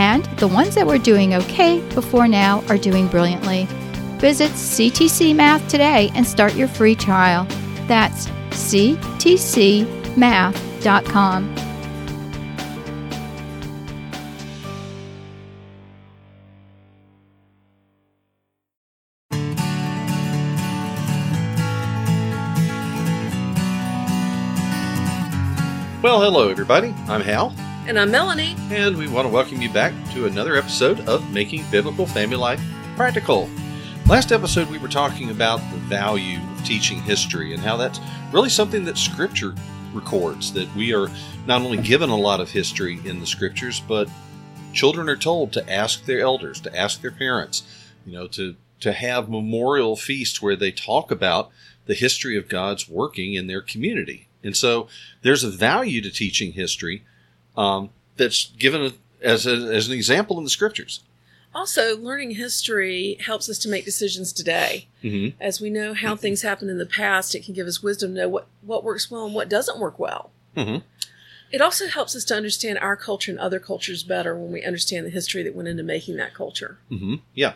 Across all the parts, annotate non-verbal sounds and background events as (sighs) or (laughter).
And the ones that were doing okay before now are doing brilliantly. Visit CTC Math today and start your free trial. That's ctcmath.com. Well, hello, everybody. I'm Hal, And I'm Melanie. and we want to welcome you back to another episode of Making Biblical Family Life Practical. Last episode, we were talking about the value of teaching history and how that's really something that Scripture records, that we are not only given a lot of history in the Scriptures, but children are told to ask their elders, to ask their parents, you know, to, to have memorial feasts where they talk about the history of God's working in their community. And so there's a value to teaching history um, that's given as, a, as an example in the scriptures. Also, learning history helps us to make decisions today. Mm-hmm. As we know how things happened in the past, it can give us wisdom to know what, what works well and what doesn't work well. Mm-hmm. It also helps us to understand our culture and other cultures better when we understand the history that went into making that culture. Mm-hmm. Yeah.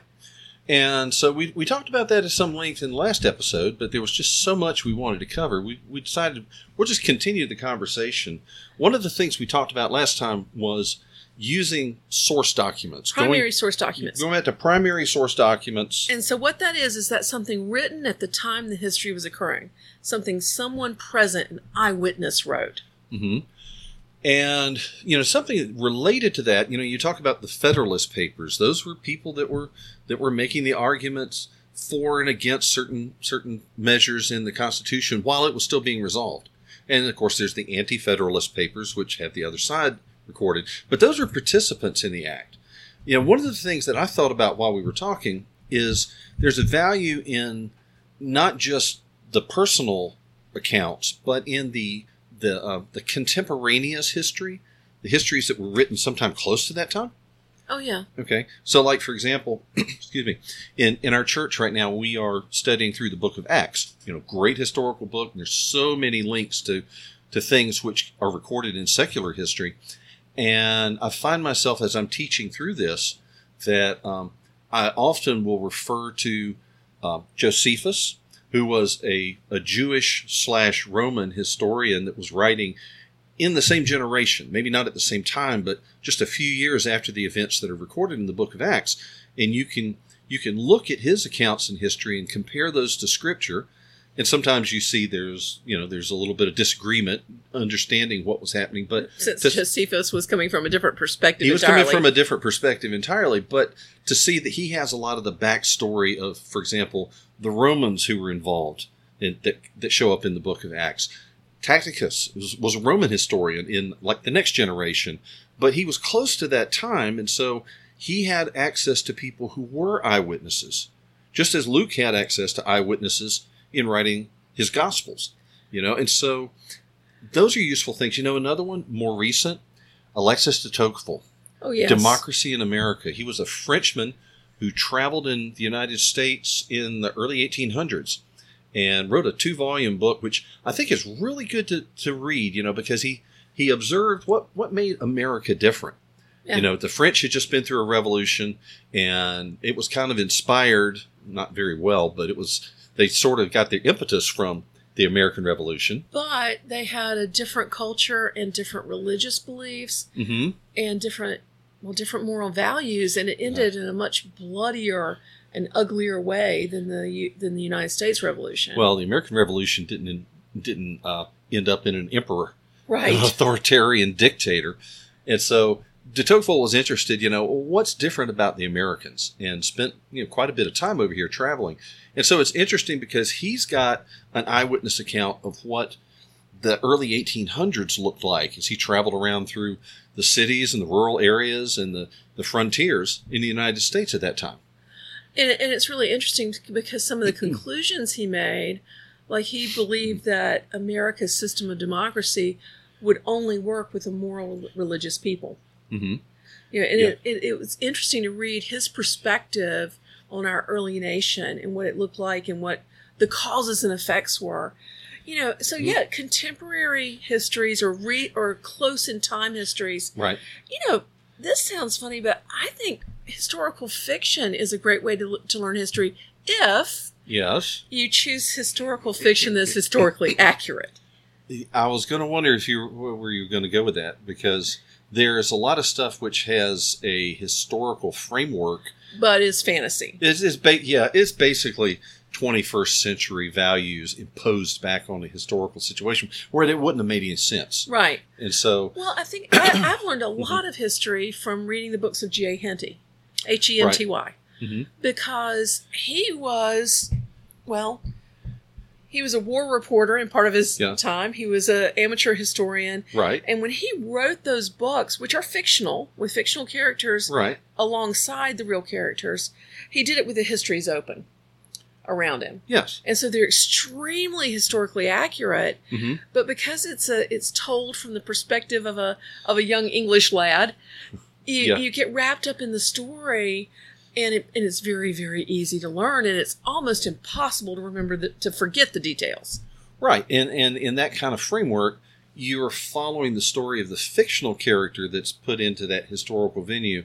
And so we, we talked about that at some length in the last episode, but there was just so much we wanted to cover. We, we decided we'll just continue the conversation. One of the things we talked about last time was using source documents. Primary going, source documents. Going back to primary source documents. And so, what that is, is that something written at the time the history was occurring, something someone present, an eyewitness, wrote. hmm And you know something related to that. You know, you talk about the Federalist Papers. Those were people that were that were making the arguments for and against certain certain measures in the Constitution while it was still being resolved. And of course, there's the Anti-Federalist Papers, which have the other side recorded. But those are participants in the act. You know, one of the things that I thought about while we were talking is there's a value in not just the personal accounts, but in the the uh, the contemporaneous history, the histories that were written sometime close to that time. Oh, yeah. Okay, so like for example, (clears throat) excuse me, in in our church right now we are studying through the Book of Acts. You know, great historical book. And there's so many links to to things which are recorded in secular history, and I find myself as I'm teaching through this that um, I often will refer to uh, Josephus, who was a, a Jewish slash Roman historian that was writing in the same generation, maybe not at the same time, but just a few years after the events that are recorded in the book of Acts. And you can you can look at his accounts in history and compare those to scripture. And sometimes you see there's you know there's a little bit of disagreement understanding what was happening, but Since to- Josephus was coming from a different perspective he was entirely. coming from a different perspective entirely, but to see that he has a lot of the backstory of, for example, the Romans who were involved in, that that show up in the book of Acts. Tacitus was, was a Roman historian in like the next generation, but he was close to that time, and so he had access to people who were eyewitnesses, just as Luke had access to eyewitnesses in writing his Gospels. You know, and so those are useful things. You know, another one more recent, Alexis de Tocqueville. oh, yes. Democracy in America. He was a Frenchman who traveled in the United States in the early 1800s and wrote a two volume book, which I think is really good to, to read, you know, because he, he observed what, what made America different. Yeah. You know, the French had just been through a revolution and it was kind of inspired, not very well, but it was, they sort of got their impetus from the American Revolution. But they had a different culture and different religious beliefs Mm-hmm. and different well different moral values, and it ended in a much bloodier and uglier way than the than the United States Revolution. Well, the American Revolution didn't didn't uh, end up in an emperor, right. an authoritarian dictator, and so de Tocqueville was interested. You know, what's different about the Americans, and spent you know quite a bit of time over here traveling, and so it's interesting because he's got an eyewitness account of what the early 1800s looked like as he traveled around through the cities and the rural areas and the, the frontiers in the United States at that time. And, and it's really interesting because some of the (clears throat) conclusions he made, like he believed that America's system of democracy would only work with a moral religious people. Mm-hmm. You know, and Yeah. it, it, it was interesting to read his perspective on our early nation and what it looked like and what the causes and effects were. You know, so Mm-hmm. yeah, contemporary histories or re or close in time histories. Right. You know, this sounds funny, but I think historical fiction is a great way to to learn history if Yes. you choose historical fiction that's (laughs) historically accurate. I was going to wonder if you where were you going to go with that because there's a lot of stuff which has a historical framework. But is fantasy. It's, it's ba- yeah, it's basically 21st century values imposed back on a historical situation where it wouldn't have made any sense. Right. And so, Well, I think I, (coughs) I've learned a lot of history from reading the books of G.A. Henty, H E N T Y, Mhm. because he was, well, he was a war reporter in part of his Yeah. time. He was an amateur historian. right, And when he wrote those books, which are fictional, with fictional characters right, alongside the real characters, he did it with the histories open around him. yes, And so they're extremely historically accurate, hmm but because it's a it's told from the perspective of a of a young English lad, you Yeah. you get wrapped up in the story, and it, and it's very very easy to learn, and it's almost impossible to remember the, to forget the details. right. And and in that kind of framework, you're following the story of the fictional character that's put into that historical venue,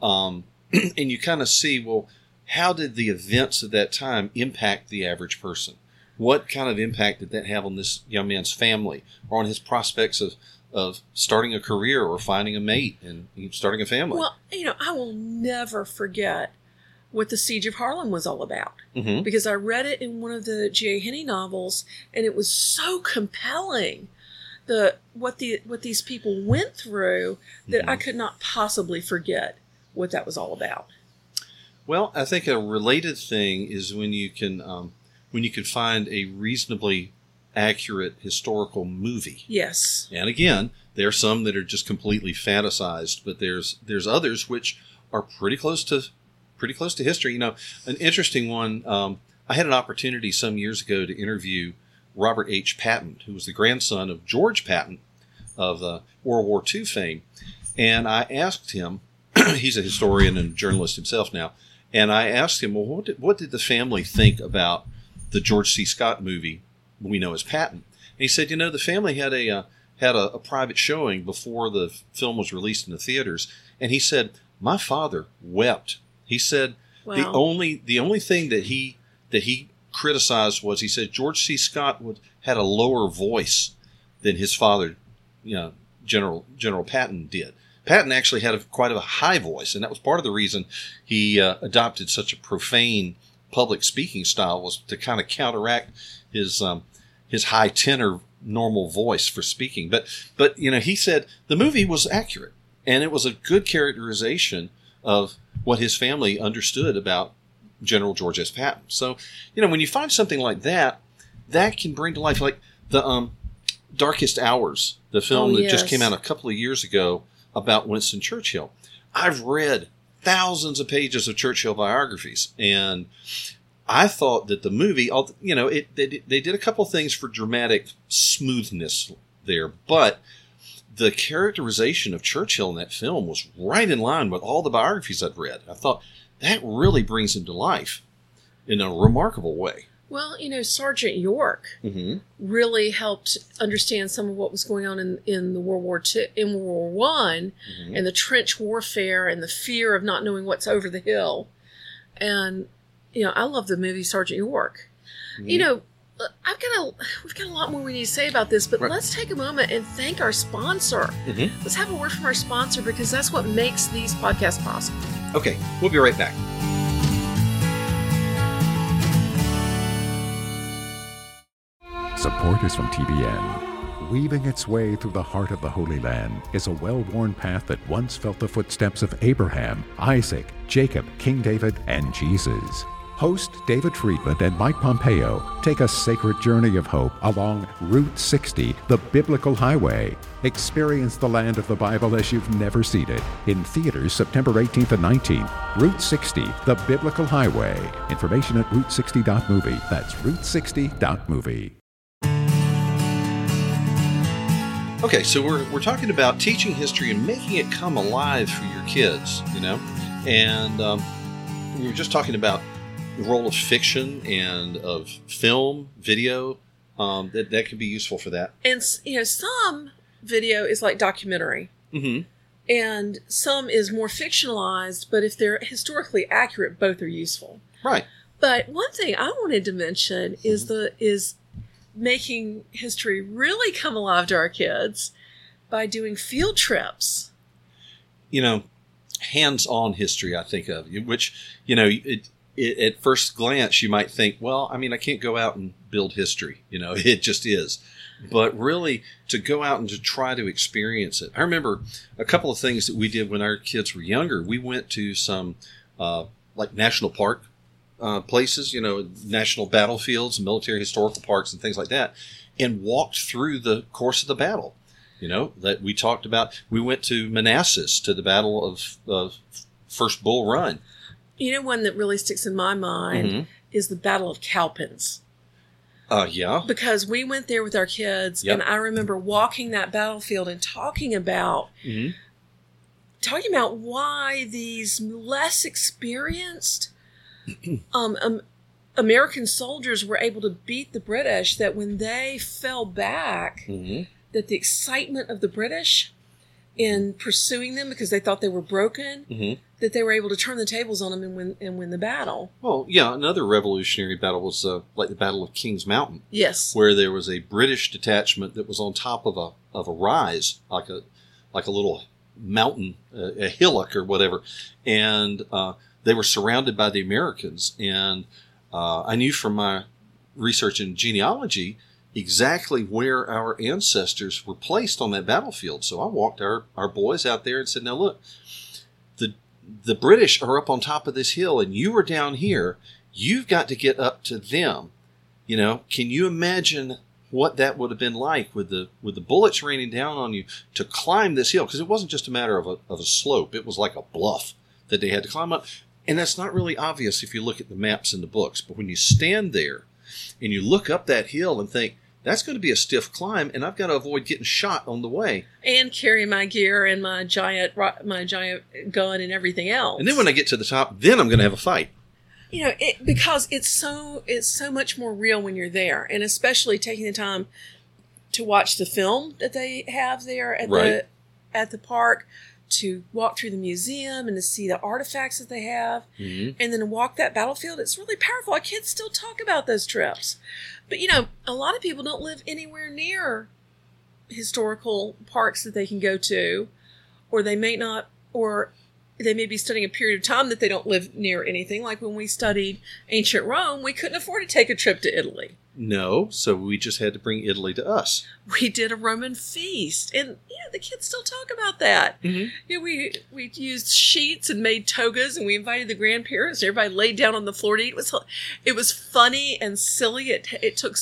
um, (clears throat) and you kind of see well, how did the events of that time impact the average person? What kind of impact did that have on this young man's family or on his prospects of of starting a career or finding a mate and starting a family? Well, you know, I will never forget what the Siege of Haarlem was all about. hmm because I read it in one of the J. Henty novels, and it was so compelling. The what the what these people went through that I could not possibly forget what that was all about. Well, I think a related thing is when you can um, when you can find a reasonably accurate historical movie. Yes, And again, there are some that are just completely fantasized, but there's there's others which are pretty close to pretty close to history. You know, an interesting one. Um, I had an opportunity some years ago to interview Robert H. Patton, who was the grandson of George Patton of uh, World War II fame, and I asked him. (clears throat) he's a historian and journalist himself now, and I asked him, well, what did, what did the family think about the George C. Scott movie we know as Patton? And he said, you know, the family had a uh, had a, a private showing before the film was released in the theaters, and he said my father wept. He said the only the only thing that he that he criticized was he said George C. Scott would, had a lower voice than his father, you know, General General Patton did. Patton actually had a, quite a high voice, and that was part of the reason he uh, adopted such a profane public speaking style was to kind of counteract his um, his high tenor normal voice for speaking. But but you know he said the movie was accurate and it was a good characterization of what his family understood about General George S. Patton. So you know when you find something like that, that can bring to life like the um, Darkest Hours, the film Oh, that just came out a couple of years ago about Winston Churchill. I've read thousands of pages of Churchill biographies, and I thought that the movie, you know, it they, they did a couple things for dramatic smoothness there, but the characterization of Churchill in that film was right in line with all the biographies I'd read. I thought that really brings him to life in a remarkable way. Well, you know, Sergeant York Mm-hmm. really helped understand some of what was going on in, in the World War Two, in World War One, Mhm. and the trench warfare and the fear of not knowing what's over the hill. And you know, I love the movie Sergeant York. You know, I've got a we've got a lot more we need to say about this, but Right. let's take a moment and thank our sponsor. Mhm. Let's have a word from our sponsor because that's what makes these podcasts possible. Okay, we'll be right back. Support is from TBN. Weaving its way through the heart of the Holy Land is a well worn path that once felt the footsteps of Abraham, Isaac, Jacob, King David, and Jesus. Host David Friedman and Mike Pompeo take a sacred journey of hope along Route 60, the biblical highway. Experience the land of the Bible as you've never seen it. In theaters September 18th and 19th. Route 60, the biblical highway. Information at route60.movie. That's route60.movie. Okay, so we're, we're talking about teaching history and making it come alive for your kids, you know? And um, we were just talking about the role of fiction and of film, video, um, that, that could be useful for that. And you know, some video is like documentary, Mm-hmm. and some is more fictionalized. But if they're historically accurate, both are useful. Right. But one thing I wanted to mention is the is making history really come alive to our kids by doing field trips. you know, hands-on history. I think of which, you know, it, it, at first glance you might think, well, I mean, I can't go out and build history. You know, (laughs) it just is. But really, to go out and to try to experience it. I remember a couple of things that we did when our kids were younger. We went to some uh, like national park uh, places, you know, national battlefields, military historical parks, and things like that, and walked through the course of the battle you know that we talked about we went to manassas to the battle of, of first bull run You know, one that really sticks in my mind Mhm. is the Battle of Cowpens. uh yeah Because we went there with our kids, Yep. and I remember walking that battlefield and talking about Mhm. talking about why these less experienced um, um, American soldiers were able to beat the British. That when they fell back, Mhm. that the excitement of the British in pursuing them because they thought they were broken, Mhm. that they were able to turn the tables on them and win and win the battle. well yeah another revolutionary battle was uh, like the battle of king's mountain Yes, where there was a british detachment that was on top of a of a rise like a like a little mountain uh, a hillock or whatever and uh, they were surrounded by the americans and uh, i knew from my research in genealogy exactly where our ancestors were placed on that battlefield. So I walked our, our boys out there and said, Now look, the the British are up on top of this hill and you are down here. You've got to get up to them. You know, can you imagine what that would have been like with the with the bullets raining down on you to climb this hill? Because it wasn't just a matter of a of a slope, it was like a bluff that they had to climb up. And that's not really obvious if you look at the maps in the books. But when you stand there and you look up that hill and think, that's going to be a stiff climb, and I've got to avoid getting shot on the way. and carry my gear and my giant my giant gun and everything else. And then when I get to the top, then I'm going to have a fight. you know it, because it's so it's so much more real when you're there and especially taking the time to watch the film that they have there at Right. the at the park to walk through the museum and to see the artifacts that they have Mhm. and then to walk that battlefield it's really powerful our kids still talk about those trips but you know a lot of people don't live anywhere near historical parks that they can go to or they may not or they may be studying a period of time that they don't live near anything. Like when we studied ancient rome we couldn't afford to take a trip to italy. No, so we just had to bring Italy to us. we did a roman feast and yeah the kids still talk about that. Mhm. yeah we we used sheets and made togas and we invited the grandparents and everybody laid down on the floor to eat. It was it was funny and silly. It it took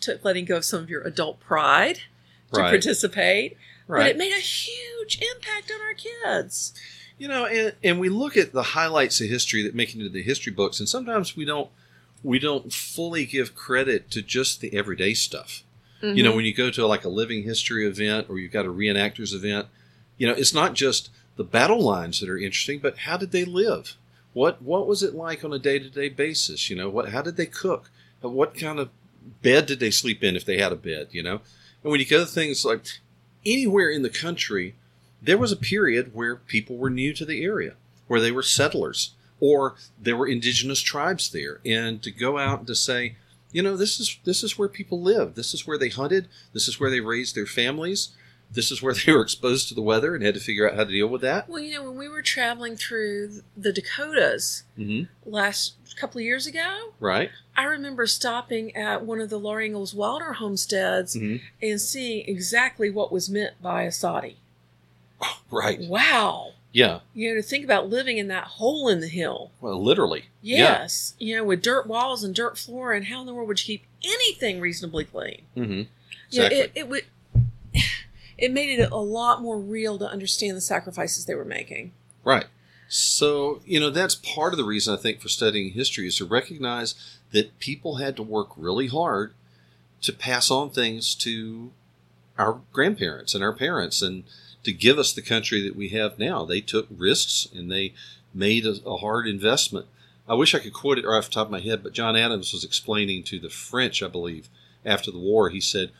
took letting go of some of your adult pride to Right. participate but it made a huge impact on our kids You know, and, and we look at the highlights of history that make it into the history books, and sometimes we don't we don't fully give credit to just the everyday stuff. You know, mm-hmm. when you go to like a living history event or you've got a reenactors event, you know, it's not just the battle lines that are interesting, but how did they live? What what was it like on a day to day basis? You know, what how did they cook? Uh, what kind of bed did they sleep in if they had a bed? You know, and when you go to things like anywhere in the country, there was a period where people were new to the area, where they were settlers, or there were indigenous tribes there, and to go out and to say, you know, this is this is where people lived. This is where they hunted. This is where they raised their families. This is where (laughs) they were exposed to the weather and had to figure out how to deal with that. Well, you know, when we were traveling through the Dakotas hmm last couple of years ago, Right. I remember stopping at one of the Laura Ingalls Wilder homesteads hmm and seeing exactly what was meant by a soddy. (laughs) Right. Wow. Yeah. You know, to think about living in that hole in the hill. Well, literally. Yes. You know, with dirt walls and dirt floor, and how in the world would you keep anything reasonably clean? Yeah. hmm You know, it, it would. (sighs) It made it a lot more real to understand the sacrifices they were making. Right. So, you know, that's part of the reason I think for studying history is to recognize that people had to work really hard to pass on things to our grandparents and our parents and to give us the country that we have now. They took risks and they made a, a hard investment. I wish I could quote it right off the top of my head, but John Adams was explaining to the French, I believe, after the war, he said,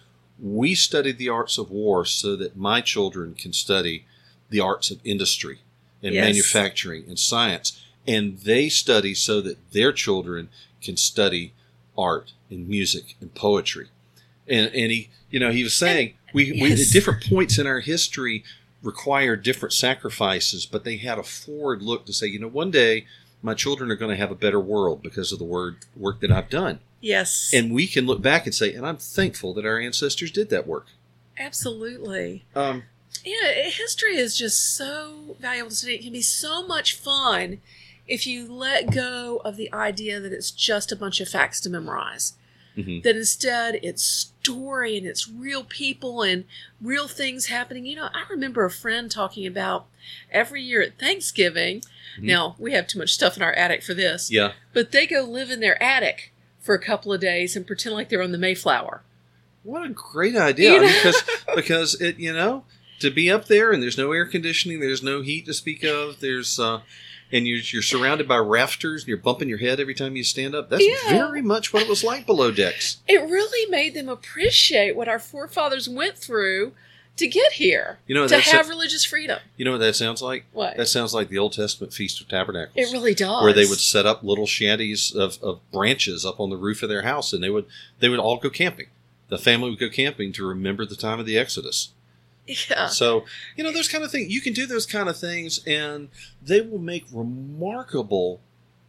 We studied the arts of war so that my children can study the arts of industry and Yes. manufacturing and science. And they study so that their children can study art and music and poetry. And, and he, you know, he was saying we, we, at different points in our history require different sacrifices, but they had a forward look to say, you know, one day my children are going to have a better world because of the word work that I've done. Yes. And we can look back and say, and I'm thankful that our ancestors did that work. Absolutely. Um, Yeah, history is just so valuable to study. It can be so much fun if you let go of the idea that it's just a bunch of facts to memorize. Mhm. That instead it's story and it's real people and real things happening. You know, I remember a friend talking about every year at Thanksgiving. Mhm. Now, we have too much stuff in our attic for this, Yeah. but they go live in their attic for a couple of days and pretend like they're on the Mayflower. What a great idea! You I mean, know? because because it you know to be up there and there's no air conditioning, there's no heat to speak of. There's uh, and you're you're surrounded by rafters and you're bumping your head every time you stand up. That's Yeah. very much what it was like below decks. It really made them appreciate what our forefathers went through to get here, You know to have religious freedom. you know what that sounds like. What? That sounds like the Old Testament Feast of Tabernacles. it really does. where they would set up little shanties of, of branches up on the roof of their house and they would they would all go camping the family would go camping to remember the time of the exodus Yeah. so you know those kind of things you can do those kind of things and they will make remarkable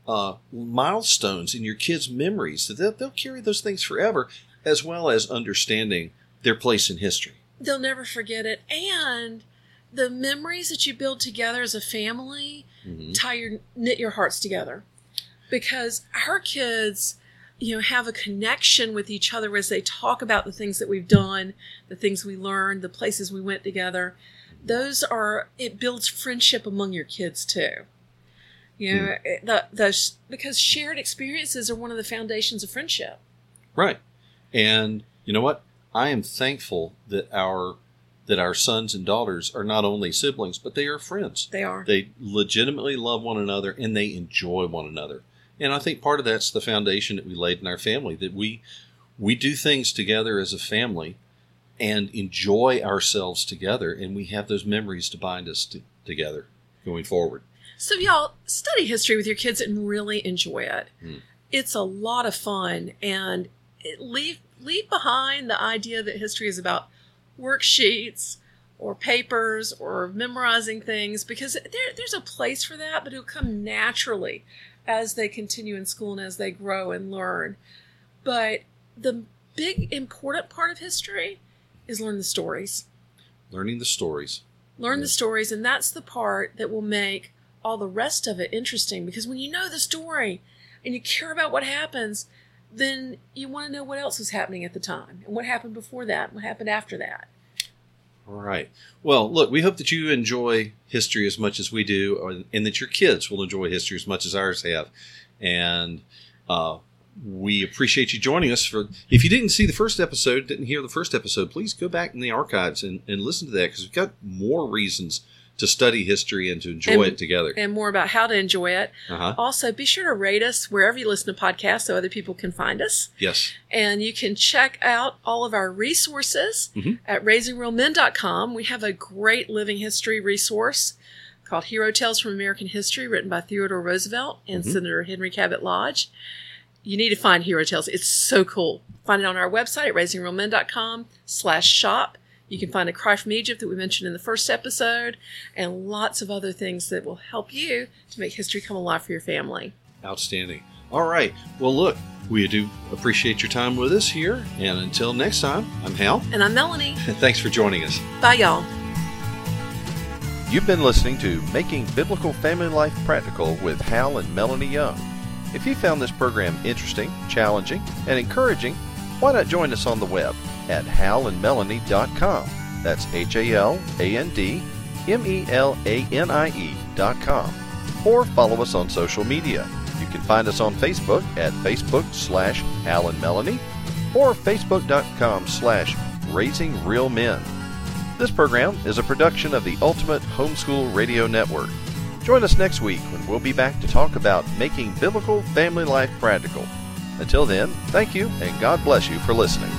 uh, milestones in your kids memories they'll, they'll carry those things forever as well as understanding their place in history They'll never forget it. And the memories that you build together as a family Mhm. tie your knit your hearts together. Because our kids, you know, have a connection with each other as they talk about the things that we've done, the things we learned, the places we went together. Those are it builds friendship among your kids too. You know, it- the, the because shared experiences are one of the foundations of friendship. Right. And you know what? I am thankful that our that our sons and daughters are not only siblings, but they are friends. They are. They legitimately love one another and they enjoy one another. And I think part of that's the foundation that we laid in our family that we we do things together as a family and enjoy ourselves together and we have those memories to bind us to, together going forward. So, y'all study history with your kids and really enjoy it. Hmm. It's a lot of fun, and it, leave leave behind the idea that history is about worksheets or papers or memorizing things because there, there's a place for that, but it'll come naturally as they continue in school and as they grow and learn. But the big important part of history is learn the stories Learning the stories. learn Yeah. the stories and that's the part that will make all the rest of it interesting because when you know the story and you care about what happens then you want to know what else was happening at the time and what happened before that and what happened after that All right. Well, look, we hope that you enjoy history as much as we do, or- and that your kids will enjoy history as much as ours have. And uh, we appreciate you joining us for. If you didn't see the first episode, didn't hear the first episode, please go back in the archives and, and listen to that because we've got more reasons to study history and to enjoy And- it together. and more about how to enjoy it Uh-huh. also be sure to rate us wherever you listen to podcasts so other people can find us Yes. and you can check out all of our resources Mhm. at raisingrealmen.com. We have a great living history resource called Hero Tales from American History, written by Theodore Roosevelt and Mhm. Senator Henry Cabot Lodge. you need to find Hero Tales. It's so cool. Find it on our website at raisingrealmen.com slash shop. You can find a cry from Egypt that we mentioned in the first episode and lots of other things that will help you to make history come alive for your family. Outstanding. All right. Well, look, we do appreciate your time with us here. And until next time, I'm Hal. And I'm Melanie. And (laughs) thanks for joining us. Bye, y'all. You've been listening to Making Biblical Family Life Practical with Hal and Melanie Young. If you found this program interesting, challenging, and encouraging, why not join us on the web at halandmelanie.com. That's H A L A N D M E L A N I E.com. Or follow us on social media. You can find us on Facebook at Facebook slash Hal and Melanie or Facebook.com slash Raising Real Men. This program is a production of the Ultimate Homeschool Radio Network. Join us next week when we'll be back to talk about making biblical family life practical. Until then, thank you and God bless you for listening.